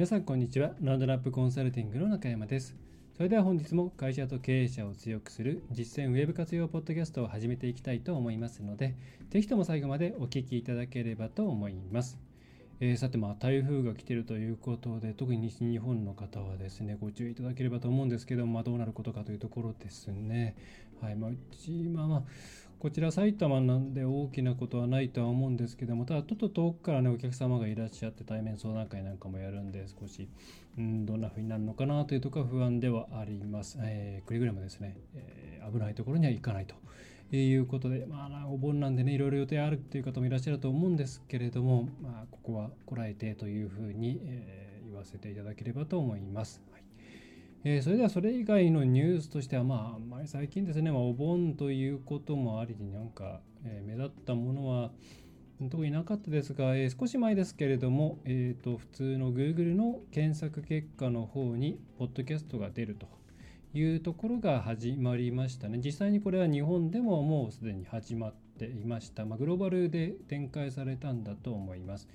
皆さんこんにちは。ランドナップコンサルティングの中山です。それでは本日も会社と経営者を強くする実践ウェブ活用ポッドキャストを始めていきたいと思いますのでぜひとも最後までお聞きいただければと思います。えー、さて、まあ、台風が来ているということで、特に西日本の方はですね、ご注意いただければと思うんですけども、まあ、どうなることかというところですね。はい、まあ、うち、まあまあ、こちら埼玉なんで大きなことはないとは思うんですけども、ただちょっと遠くからね、お客様がいらっしゃって対面相談会なんかもやるんで、少し、うん、どんな風になるのかなというところは不安ではあります。えー、くれぐれもですね、えー、危ないところには行かないと。いうことで、まあ、お盆なんでね、いろいろ予定あるっていう方もいらっしゃると思うんですけれども、まあ、ここはこらえてというふうに、えー、言わせていただければと思います。えー、それではそれ以外のニュースとしては、まあ、まあ、最近ですね、まあ、お盆ということもありになんか、えー、目立ったものは特になかったですが、えー、少し前ですけれども、えーと、普通の Google の検索結果の方に、ポッドキャストが出るというところが始まりましたね。実際にこれは日本でももうすでに始まっていました。まあ、グローバルで展開されたんだと思います。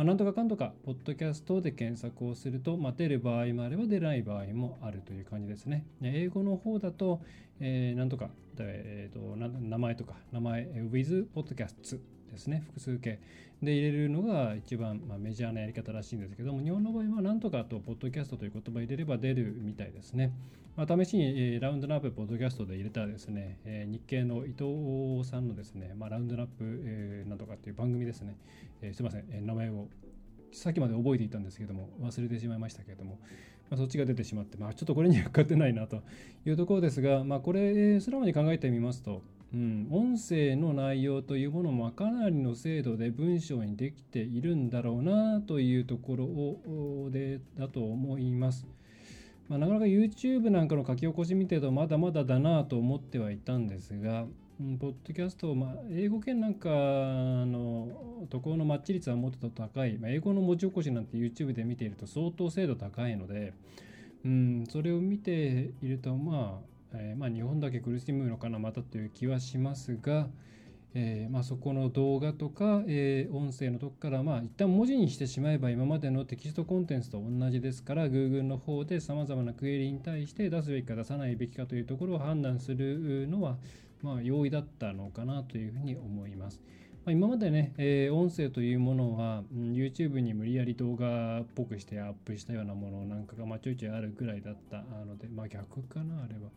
まあ、なんとかかんとか、ポッドキャストで検索をすると、まあ、出る場合もあれば出ない場合もあるという感じですね。英語の方だと、えー、なんとか、えーと、名前とか、名前、with podcasts ですね、複数形で入れるのが一番、まあ、メジャーなやり方らしいんですけども、日本の場合はなんとかと、ポッドキャストという言葉を入れれば出るみたいですね。まあ、試しに、えー、ラウンドナップポッドキャストで入れたですね、えー、日経の伊藤さんのですね、まあ、ラウンドナップ、えー、なんとかっていう番組ですね、え、すいません、え、名前をさっきまで覚えていたんですけども、忘れてしまいましたけれども、まあ、そっちが出てしまって、まあ、ちょっとこれには勝てないなというところですが、まあ、これ、素直に考えてみますと、うん、音声の内容というものもかなりの精度で文章にできているんだろうなというところをでだと思います。まあ、なかなか YouTube なんかの書き起こし見てるとまだまだだなと思ってはいたんですが、うん、ポッドキャスト、まあ、英語圏なんかのところのマッチ率はもっと高い、まあ、英語の文字起こしなんて YouTube で見ていると相当精度高いので、うん、それを見ているとまあえー、まあ、日本だけ苦しむのかなまたという気はしますが、えー、まあ、そこの動画とか、えー、音声のとこから、まあ、一旦文字にしてしまえば今までのテキストコンテンツと同じですから Google の方でさまざまなクエリに対して出すべきか出さないべきかというところを判断するのは、まあ、容易だったのかなというふうに思います。まあ、今までね、えー、音声というものは、うん、YouTube に無理やり動画っぽくしてアップしたようなものなんかが、まあ、ちょいちょいあるぐらいだったので、まあ、逆かな、あれは。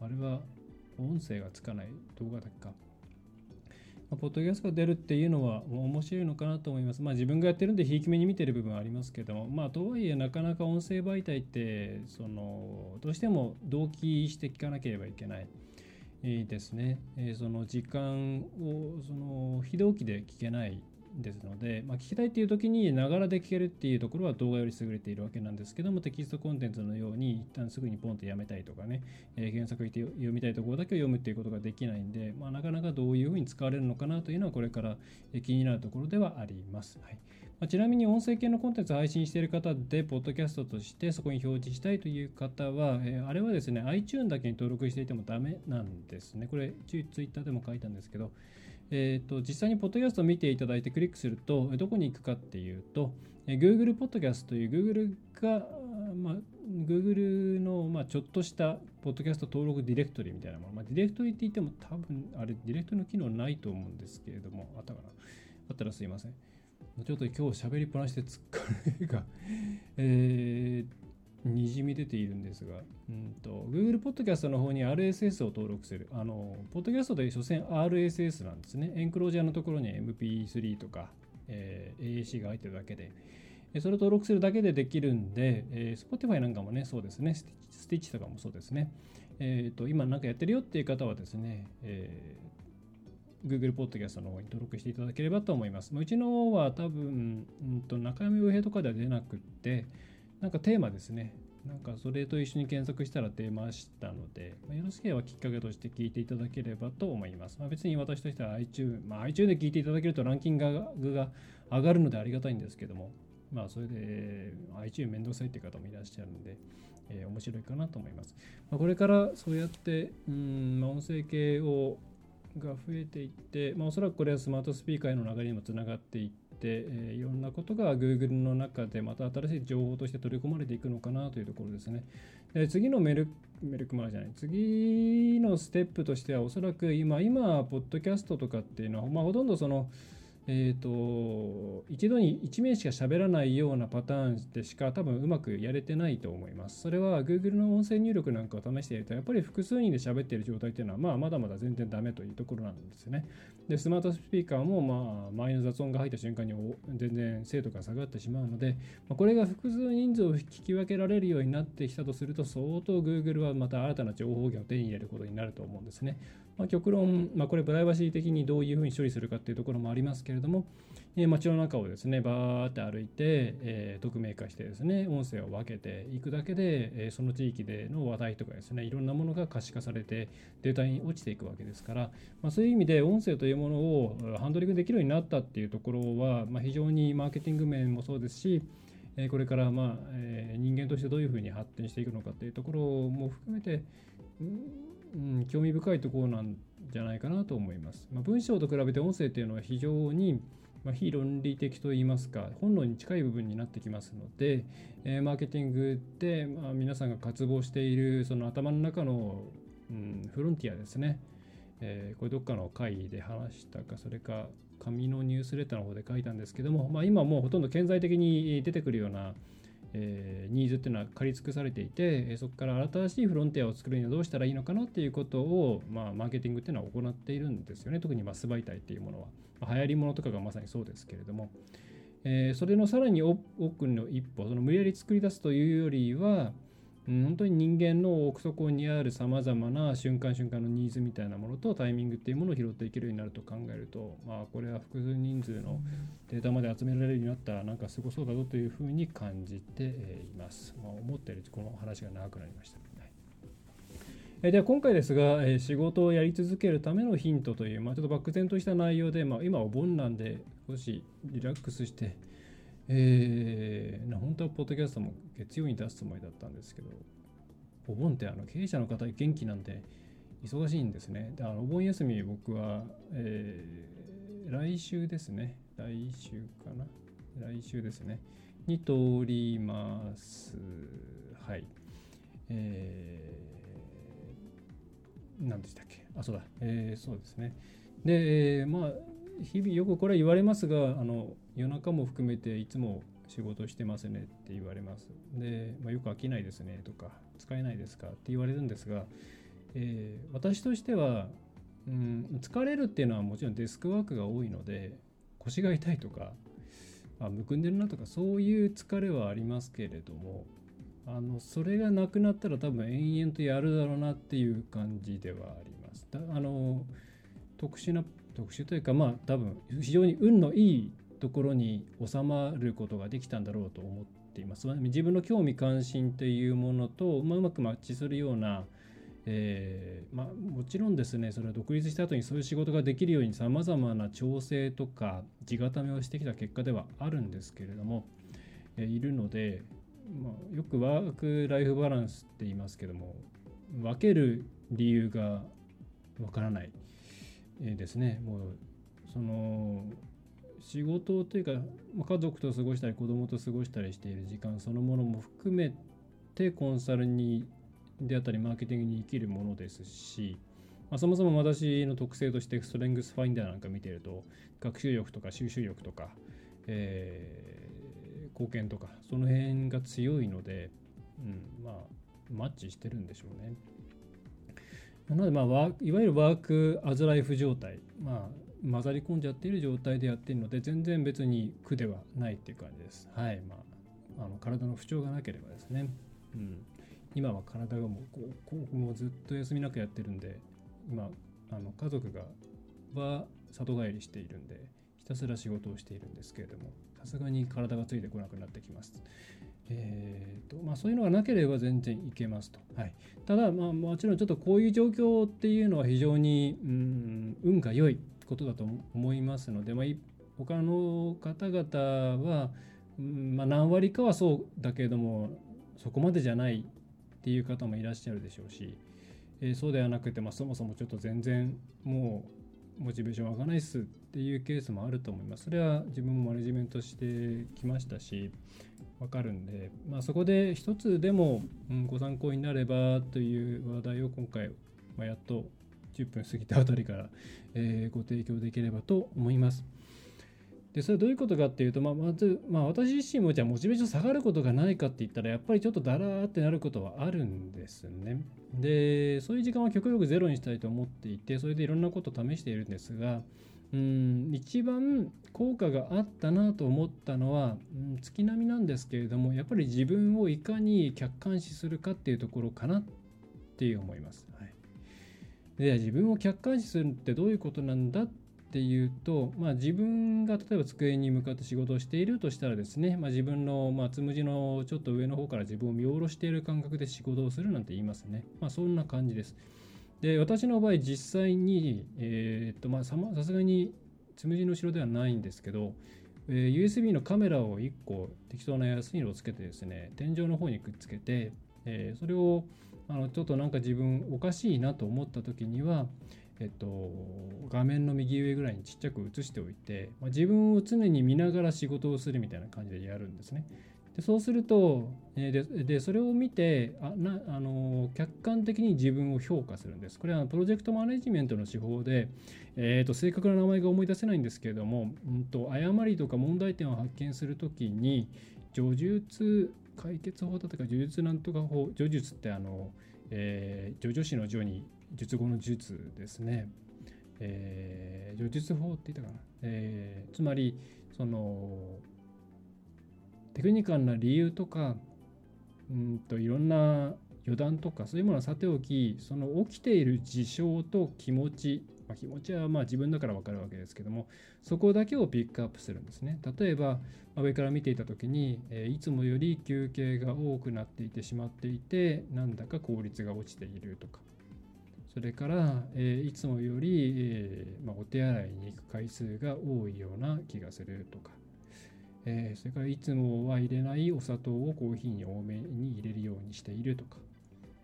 あれは音声がつかない動画だっけか。ポッドキャストが出るっていうのは面白いのかなと思います。まあ自分がやってるんで、ひいき目に見てる部分はありますけども、まあとはいえ、なかなか音声媒体って、その、どうしても同期して聞かなければいけない。ですね、えその時間をその非同期で聞けないですので、まあ、聞きたいっていう時にながらで聞けるっていうところは動画より優れているわけなんですけどもテキストコンテンツのように一旦すぐにポンとやめたいとかね、えー、検索して読みたいところだけを読むっていうことができないんで、まあ、なかなかどういうふうに使われるのかなというのはこれから気になるところではあります。はいまあ、ちなみに音声系のコンテンツを配信している方で、ポッドキャストとしてそこに表示したいという方は、えー、あれはですね、iTune だけに登録していてもダメなんですね。これ、ツイッターでも書いたんですけど、えーと、実際にポッドキャストを見ていただいてクリックすると、どこに行くかっていうと、えー、Google ポッドキャストという Google が、まあ、Google の、まあ、ちょっとしたポッドキャスト登録ディレクトリみたいなもの、まあ、ディレクトリって言っても多分、あれ、ディレクトリの機能ないと思うんですけれども、あったかな？あったらすいません。ちょっと今日喋りっぱなしで疲れが えー、にじみ出ているんですが、うんと、Google Podcast の方に RSS を登録する。あの、ポッドキャストで所詮 RSS なんですね。エンクロージャーのところに MP3 とか、えー、AAC が入ってるだけで、それを登録するだけでできるんで、えー、Spotify なんかもね、そうですね。スティッチとかもそうですね。えっ、ー、と、今なんかやってるよっていう方はですね、えー Google Podcast の方に登録していただければと思います。うちのは多分、うんと中山洋平とかでは出なくって、なんかテーマですね。なんかそれと一緒に検索したら出ましたので、まあ、よろしければきっかけとして聞いていただければと思います。まあ、別に私としては iTunes、まあ、iTunes で聞いていただけるとランキングが上がるのでありがたいんですけども、まあそれで iTunes めんどくさいって方もいらっしゃるんで、えー、面白いかなと思います。まあ、これからそうやって、うん、ま、音声系をが増えていって、まあ、おそらくこれはスマートスピーカーへの流れにもつながっていって、え、いろんなことが Google の中でまた新しい情報として取り込まれていくのかなというところですね。で次のメルメルクマラじゃない次のステップとしてはおそらく今今ポッドキャストとかっていうのは、まあ、ほとんどそのえーと、一度に1名しか喋らないようなパターンでしか多分うまくやれてないと思います。それは Google の音声入力なんかを試しているとやっぱり複数人で喋っている状態っていうのはまあまだまだ全然ダメというところなんですよね。で、スマートスピーカーもまあ周りの雑音が入った瞬間に全然精度が下がってしまうので、まこれが複数人数を聞き分けられるようになってきたとすると相当 Google はまた新たな情報源を手に入れることになると思うんですね。まあ、極論、まあ、これプライバシー的にどういうふうに処理するかっていうところもありますけれども、えー、街の中をですねバーって歩いて、えー、匿名化してですね音声を分けていくだけで、えー、その地域での話題とかですねいろんなものが可視化されてデータに落ちていくわけですから、まあ、そういう意味で音声というものをハンドリングできるようになったっていうところは、まあ、非常にマーケティング面もそうですしこれからまあ人間としてどういうふうに発展していくのかっていうところも含めてうん、興味深いところなんじゃないかなと思います。まあ、文章と比べて音声っていうのは非常にま非論理的といいますか本能に近い部分になってきますので、えー、マーケティングで、まあ、皆さんが渇望しているその頭の中の、うん、フロンティアですね、えー、これどっかの会で話したかそれか紙のニュースレターの方で書いたんですけども、まあ、今もうほとんど顕在的に出てくるようなえー、ニーズっていうのは借り尽くされていてそこから新しいフロンティアを作るにはどうしたらいいのかなっていうことを、まあ、マーケティングっていうのは行っているんですよね。特にマス媒体っていうものは、まあ、流行りものとかがまさにそうですけれども、えー、それのさらに奥の一歩その無理やり作り出すというよりは本当に人間の奥底にあるさまざまな瞬間瞬間のニーズみたいなものとタイミングっていうものを拾っていけるようになると考えると、まあ、これは複数人数のデータまで集められるようになったらなんかすごそうだぞというふうに感じています。まあ、思ったよりこの話が長くなりました。えでは今回ですが、え仕事をやり続けるためのヒントという、まあ、ちょっと漠然とした内容で、まあ、今お盆なんで少しリラックスして、えー、本当はポッドキャストも月曜に出すつもりだったんですけど、お盆ってあの経営者の方元気なんで忙しいんですね。であのお盆休み僕は、えー、来週ですね。来週かな？来週ですね。に通ります。はい。えー、何でしたっけ？あ、そうだ。えー、そうですね。で、まあ、日々よくこれ言われますが、あの夜中も含めていつも仕事してますねって言われます。で、まあ、よく飽きないですねとか、使えないですかって言われるんですが、えー、私としては、うん、疲れるっていうのはもちろんデスクワークが多いので、腰が痛いとか、あむくんでるなとか、そういう疲れはありますけれども、あのそれがなくなったら多分延々とやるだろうなっていう感じではあります。あの特殊な特殊というかまあ多分非常に運のいいところに収まることができたんだろうと思っています。自分の興味関心というものと、まあ、うまくマッチするような、えー、まあ、もちろんですねそれは独立した後にそういう仕事ができるようにさまざまな調整とか地固めをしてきた結果ではあるんですけれども、えー、いるので、まあ、よくワーク・ライフ・バランスって言いますけども分ける理由がわからない。えー、ですねもうその仕事というか家族と過ごしたり子供と過ごしたりしている時間そのものも含めてコンサルにであったりマーケティングに生きるものですし、まあ、そもそも私の特性としてストレングスファインダーなんか見てると学習力とか収集力とか、えー、貢献とかその辺が強いので、うん、まあマッチしてるんでしょうね。なので、まあ、いわゆるワークアズライフ状態、まあ、混ざり込んじゃっている状態でやっているので、全然別に苦ではないっていう感じです。はい。まあ、あの体の不調がなければですね。うん。今は体がもうこうこうもうずっと休みなくやってるんで、今、あの家族がは里帰りしているんで、ひたすら仕事をしているんですけれども、さすがに体がついてこなくなってきます。えーとまあ、そういうのがなければ全然いけますと。はい、ただ、まあ、もちろんちょっとこういう状況っていうのは非常に、うん、運が良いことだと思いますので、まあ、他の方々は、うんまあ、何割かはそうだけれどもそこまでじゃないっていう方もいらっしゃるでしょうし、えー、そうではなくて、まあ、そもそもちょっと全然もうモチベーション湧かないっすっていうケースもあると思います。それは自分もマネジメントしてきましたしわかるんで、まあ、そこで一つでも、うん、ご参考になればという話題を今回、まあ、やっと10分過ぎたあたりから、えー、ご提供できればと思います。でそれはどういうことかっていうと、まあ、まず、まあ、私自身もじゃあモチベーション下がることがないかって言ったらやっぱりちょっとだらーってなることはあるんですね。でそういう時間は極力ゼロにしたいと思っていてそれでいろんなことを試しているんですがうん一番効果があったなと思ったのは、うん、月並みなんですけれどもやっぱり自分をいかに客観視するかっていうところかなっていう思います。はい、で自分を客観視するってどういうことなんだっていうと、まあ、自分が例えば机に向かって仕事をしているとしたらですね、まあ、自分の、まあ、つむじのちょっと上の方から自分を見下ろしている感覚で仕事をするなんて言いますね。まあ、そんな感じです。で私の場合実際に、えー、っとまあ、さすがにつむじの後ろではないんですけど、えー、USB のカメラを1個適当な安いのをつけてですね天井の方にくっつけて、えー、それをあのちょっとなんか自分おかしいなと思った時には、えっと、画面の右上ぐらいにちっちゃく映しておいて、まあ、自分を常に見ながら仕事をするみたいな感じでやるんですね。でそうすると、えー、ででそれを見てあなあの客観的に自分を評価するんです。これはプロジェクトマネジメントの手法で、えーと、正確な名前が思い出せないんですけれども、うんと、誤りとか問題点を発見するときに叙述解決法だとか叙述なんとか法叙述ってあの、えー、叙々詩の序に術後の術ですね。えー、叙述法って言ったかな。えー、つまりそのテクニカルな理由とかうんといろんな余談とかそういうものはさておきその起きている事象と気持ち、まあ、気持ちはまあ自分だから分かるわけですけどもそこだけをピックアップするんですね例えば上から見ていた時に、えいつもより休憩が多くなっていてしまっていてなんだか効率が落ちているとかそれから、えいつもより、えまあ、お手洗いに行く回数が多いような気がするとか。えー、それからいつもは入れないお砂糖をコーヒーに多めに入れるようにしているとか。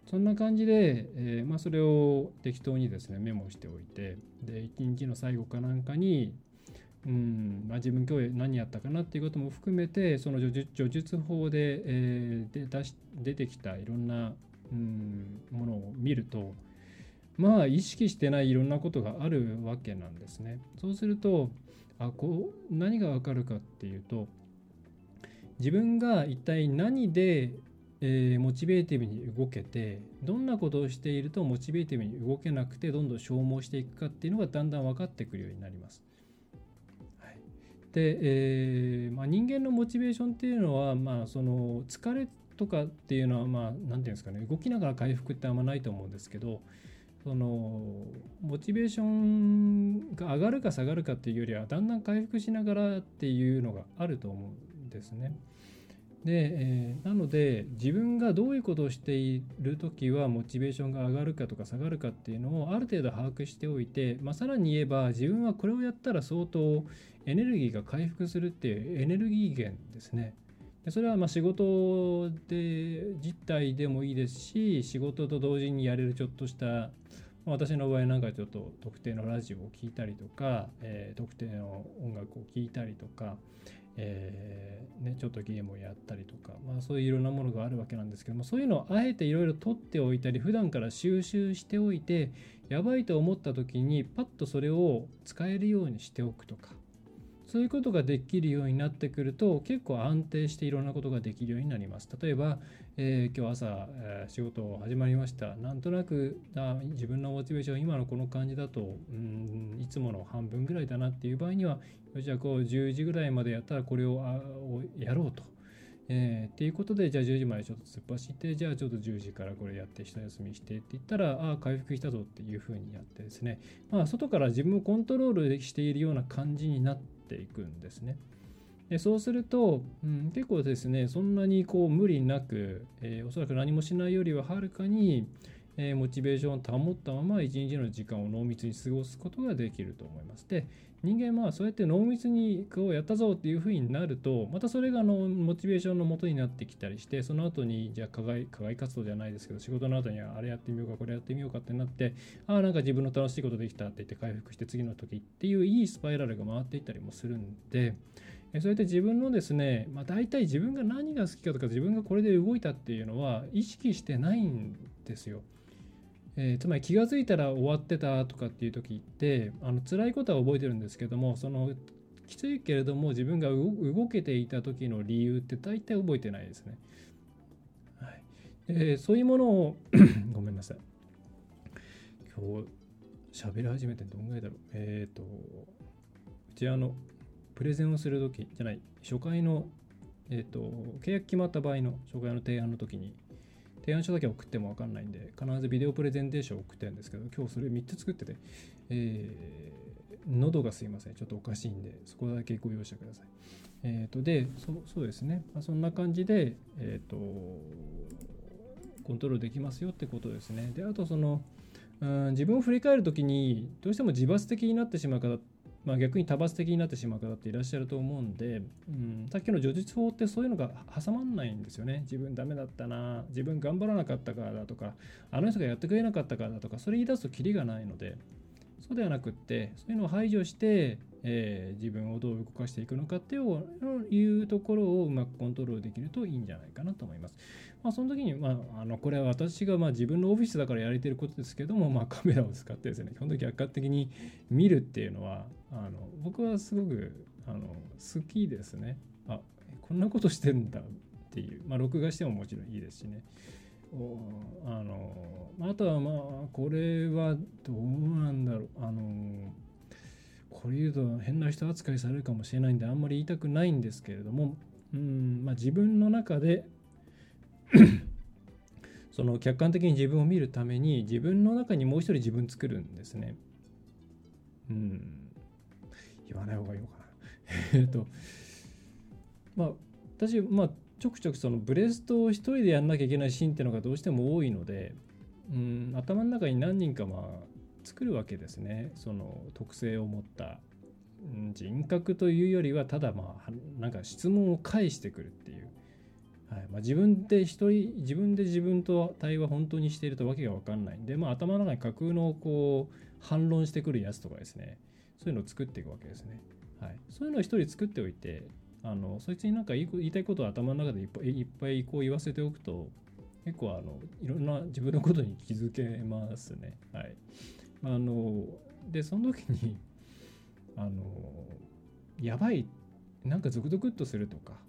そんな感じで、えー、まあ、それを適当にですねメモしておいて。で一日の最後かなんかにうんまあ、自分今日何やったかなっていうことも含めてその叙述法で,、えー、で出し出てきたいろんなうんものを見るとまあ意識してないいろんなことがあるわけなんですね。そうするとあこう何がわかるかっていうと自分が一体何で、えー、モチベーティブに動けてどんなことをしているとモチベーティブに動けなくてどんどん消耗していくかっていうのがだんだん分かってくるようになります。はい、で、えーまあ、人間のモチベーションっていうのは、まあ、その疲れとかっていうのはまあ何て言うんですかね動きながら回復ってあんまないと思うんですけどそのモチベーションが上がるか下がるかっていうよりはだんだん回復しながらっていうのがあると思うんですね。で、えー、なので自分がどういうことをしている時はモチベーションが上がるかとか下がるかっていうのをある程度把握しておいて、まあ、さらに言えば自分はこれをやったら相当エネルギーが回復するっていうエネルギー源ですね。でそれはま仕事で実態でもいいですし仕事と同時にやれるちょっとした私の場合なんかちょっと特定のラジオを聴いたりとか、えー、特定の音楽を聴いたりとか、えー、ね、ちょっとゲームをやったりとか、まあ、そういういろんなものがあるわけなんですけどもそういうのをあえていろいろ取っておいたり普段から収集しておいてやばいと思った時にパッとそれを使えるようにしておくとかそういうことができるようになってくると結構安定していろんなことができるようになります。例えば、えー、今日朝、えー、仕事始まりました。なんとなくあ自分のモチベーション今のこの感じだとうんいつもの半分ぐらいだなっていう場合にはじゃあこう10時ぐらいまでやったらこれをあやろうと。えー、っていうことでじゃあ10時までちょっと突っ走ってじゃあちょっと10時からこれやって一休みしてって言ったらああ回復したぞっていうふうにやってですねまあ外から自分をコントロールしているような感じになってていくんですね。でそうすると、うん、結構ですねそんなにこう無理なく、えー、おそらく何もしないよりははるかに、え、モチベーションを保ったまま一日の時間を濃密に過ごすことができると思います。で人間はそうやって濃密にこうやったぞっていうふうになるとまたそれがあのモチベーションのもとになってきたりしてその後にじゃあ課外課外活動じゃないですけど仕事の後にはあれやってみようかこれやってみようかってなってああなんか自分の楽しいことできたって言って回復して次の時っていういいスパイラルが回っていったりもするんでそうやって自分のですね、まあ、大体自分が何が好きかとか自分がこれで動いたっていうのは意識してないんですよ。えー、つまり気が付いたら終わってたとかっていう時ってあの辛いことは覚えてるんですけどもそのきついけれども自分が動けていた時の理由って大体覚えてないですね。はいえー、そういうものを ごめんなさい。今日喋り始めてどんぐらいだろう。えっ、ー、と、うちあの、プレゼンをする時じゃない、初回の、えっ、ー、と、契約決まった場合の初回の提案の時に、提案書だけ送っても分かんないんで、必ずビデオプレゼンテーションを送ってるんですけど、今日それ3つ作ってて、えー、喉がすいません。ちょっとおかしいんで、そこだけご容赦ください。えっ、ー、と、で、そそうですね。まあ、そんな感じで、えっ、ー、と、コントロールできますよってことですね。で、あとその、うん、自分を振り返るときに、どうしても自罰的になってしまう方っまあ、逆に多発的になってしまう方っていらっしゃると思うんで、うん、さっきの叙述法ってそういうのが挟まんないんですよね。自分ダメだったな、自分頑張らなかったからだとか、あの人がやってくれなかったからだとか、それ言い出すとキリがないので、そうではなくって、そういうのを排除して、えー、自分をどう動かしていくのかっていうところをうまくコントロールできるといいんじゃないかなと思います。まあ、その時に、まあ、あのこれは私がまあ自分のオフィスだからやれてることですけども、まあ、カメラを使ってですね、基本的に客観的に見るっていうのは、あの僕はすごくあの好きですね。あこんなことしてんだっていう、まあ、録画してももちろんいいですしね。あのあとはまあこれはどうなんだろうあのこれ言うと変な人扱いされるかもしれないんであんまり言いたくないんですけれどもうん、まあ、自分の中で その客観的に自分を見るために自分の中にもう一人自分作るんですね。うん言わない方がいいのかな。えっとまあ私まあちょくちょくそのブレストを一人でやんなきゃいけないシーンっていうのがどうしても多いので、うん、頭の中に何人かまあ作るわけですね。その特性を持った人格というよりはただまあなんか質問を返してくるっていう、はい。まあ、自分で一人自分で自分と対話本当にしているとわけが分かんないんで、まあ、頭の中に架空のこう反論してくるやつとかですね。そういうのを作っていくわけですね、はい、そういうのを一人作っておいてあのそいつになんか言いたいことを頭の中でいっぱいいっぱいこう言わせておくと結構あのいろんな自分のことに気づけますね。はい。あのでその時に あのやばいなんかゾクゾクっとするとか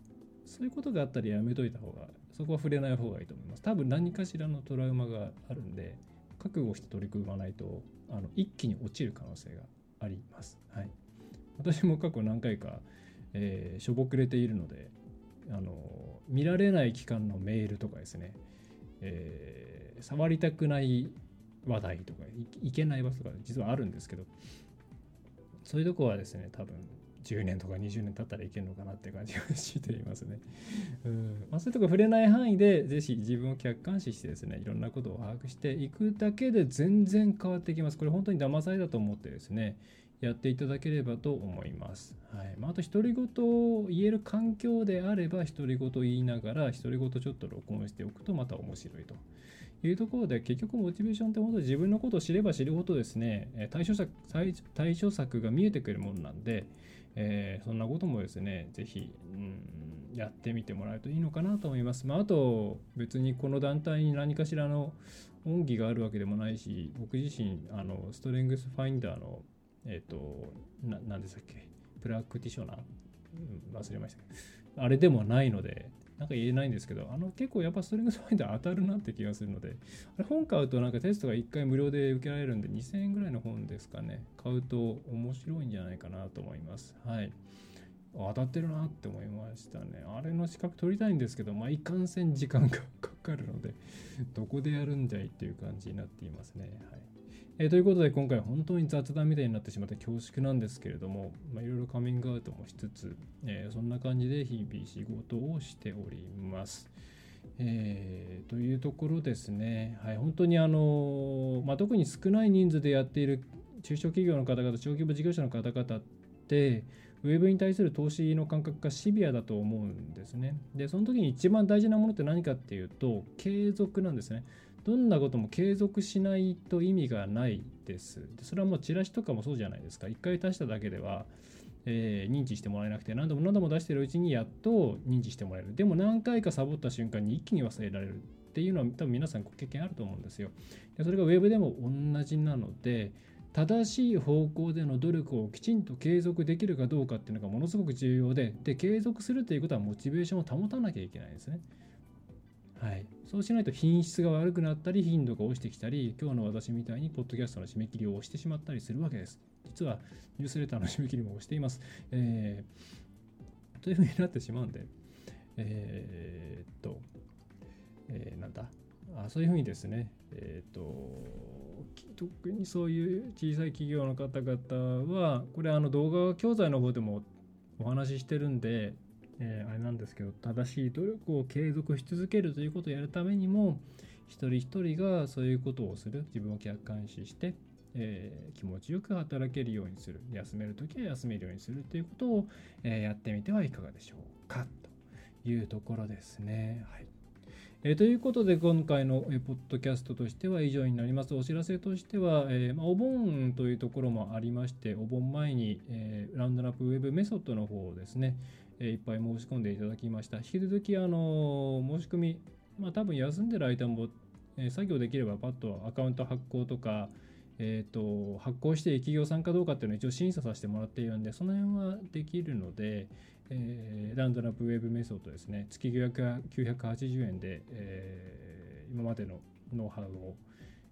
そういうことがあったらやめといた方がそこは触れない方がいいと思います。多分何かしらのトラウマがあるんで覚悟して取り組まないとあの一気に落ちる可能性があります。はい。私も過去何回かえー、しょぼくれているのであの見られない期間のメールとかですね、えー、触りたくない話題とかいけない場所とか実はあるんですけどそういうとこはですね多分10年とか20年経ったらいけるのかなって感じがしていますね。うんまあ、そういうとこ触れない範囲でぜひ自分を客観視してですねいろんなことを把握していくだけで全然変わってきます。これ本当に騙されたと思ってですねやっていただければと思います。はいまあ、あと、独り言を言える環境であれば、独り言言いながら、独り言ちょっと録音しておくとまた面白いというところで、結局モチベーションって本当に自分のことを知れば知るほどですね、対処策対処策が見えてくるものなんで、えー、そんなこともですね、ぜひ、うん、やってみてもらえるといいのかなと思います。まあ、あと、別にこの団体に何かしらの恩義があるわけでもないし、僕自身、あのストレングスファインダーのえっ、ー、と、な、なんでしたっけプラクティショナー、うん、忘れました、あれでもないので、なんか言えないんですけど、あの結構やっぱストリングスファインダー当たるなって気がするので、あれ本買うとなんかテストが1回無料で受けられるんで、2000円ぐらいの本ですかね、買うと面白いんじゃないかなと思います。はい。当たってるなって思いましたね。あれの資格取りたいんですけど、まあ、いかんせん時間が かかるので、どこでやるんじゃいっていう感じになっていますね。はい。えー、ということで今回本当に雑談みたいになってしまって恐縮なんですけれども、ま、いろいろカミングアウトもしつつ、えー、そんな感じで日々仕事をしております。えー、というところですね、はい、本当にあの、まあ、特に少ない人数でやっている中小企業の方々、小規模事業者の方々って、ウェブに対する投資の感覚がシビアだと思うんですね。で、その時に一番大事なものって何かっていうと、継続なんですね。どんなことも継続しないと意味がないです。それはもうチラシとかもそうじゃないですか。一回出しただけでは、えー、認知してもらえなくて何度も何度も出してるうちにやっと認知してもらえる。でも何回かサボった瞬間に一気に忘れられるっていうのは多分皆さん経験あると思うんですよ。でそれがウェブでも同じなので、正しい方向での努力をきちんと継続できるかどうかっていうのがものすごく重要で、で、継続するということはモチベーションを保たなきゃいけないですね。はい、そうしないと品質が悪くなったり頻度が落ちてきたり今日の私みたいにポッドキャストの締め切りを押してしまったりするわけです。実はニュースレターの締め切りも押しています、えー、というふうになってしまうんでえー、っと、えー、なんだ？あそういうふうにですね。え、っと特にそういう小さい企業の方々はこれあの動画教材の方でもお話ししてるんでえー、あれなんですけど正しい努力を継続し続けるということをやるためにも一人一人がそういうことをする自分を客観視して、えー、気持ちよく働けるようにする休める時は休めるようにするということを、えー、やってみてはいかがでしょうかというところですね。はいえー、ということで今回の、え、ポッドキャストとしては以上になります。お知らせとしては、えーまあ、お盆というところもありましてお盆前に、えー、ラウンドナップウェブメソッドの方をですね、いっぱい申し込んでいただきました。引き続き、あの申し込み、まあ、多分休んでる間も、作業できればパッとアカウント発行とか、えーと、発行して企業さんかどうかっていうのを一応審査させてもらっているんで、その辺はできるので、えー、ラウンドナップウェブメソッドですね、月980円で、えー、今までのノウハウを、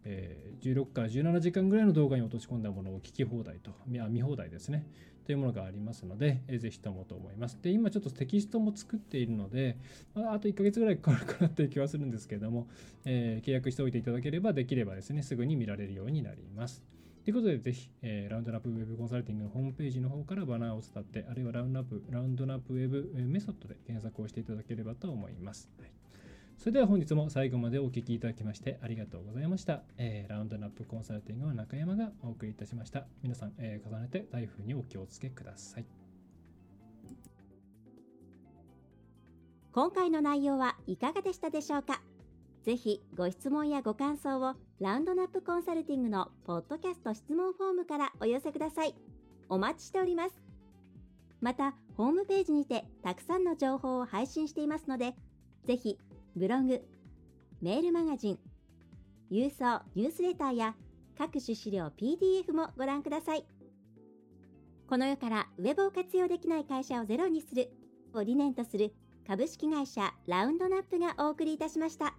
えー、16から17時間ぐらいの動画に落とし込んだものを聞き放題と、見放題ですね。というものがありますので、えー、ぜひともと思います。で、今ちょっとテキストも作っているので、まあ、あと1ヶ月ぐらいかかるかなという気はするんですけれども、えー、契約しておいていただければ、できればですね、すぐに見られるようになります。ということで、ぜひ、えー、ラウンドナップウェブコンサルティングのホームページの方からバナーを伝って、あるいはラウンドナップ、ラウンドナップウェブメソッドで検索をしていただければと思います。はいそれでは本日も最後までお聴きいただきましてありがとうございました。えー、ラウンドナップコンサルティングは中山がお送りいたしました。皆さん、えー、重ねて台風にお気をつけください。今回の内容はいかがでしたでしょうか？ぜひご質問やご感想をラウンドナップコンサルティングのポッドキャスト質問フォームからお寄せください。お待ちしております。また、ホームページにてたくさんの情報を配信していますので、ぜひブログ、メールマガジン、郵送ニュースレターや各種資料 PDF もご覧ください。この世からウェブを活用できない会社をゼロにするを理念とする株式会社ラウンドナップがお送りいたしました。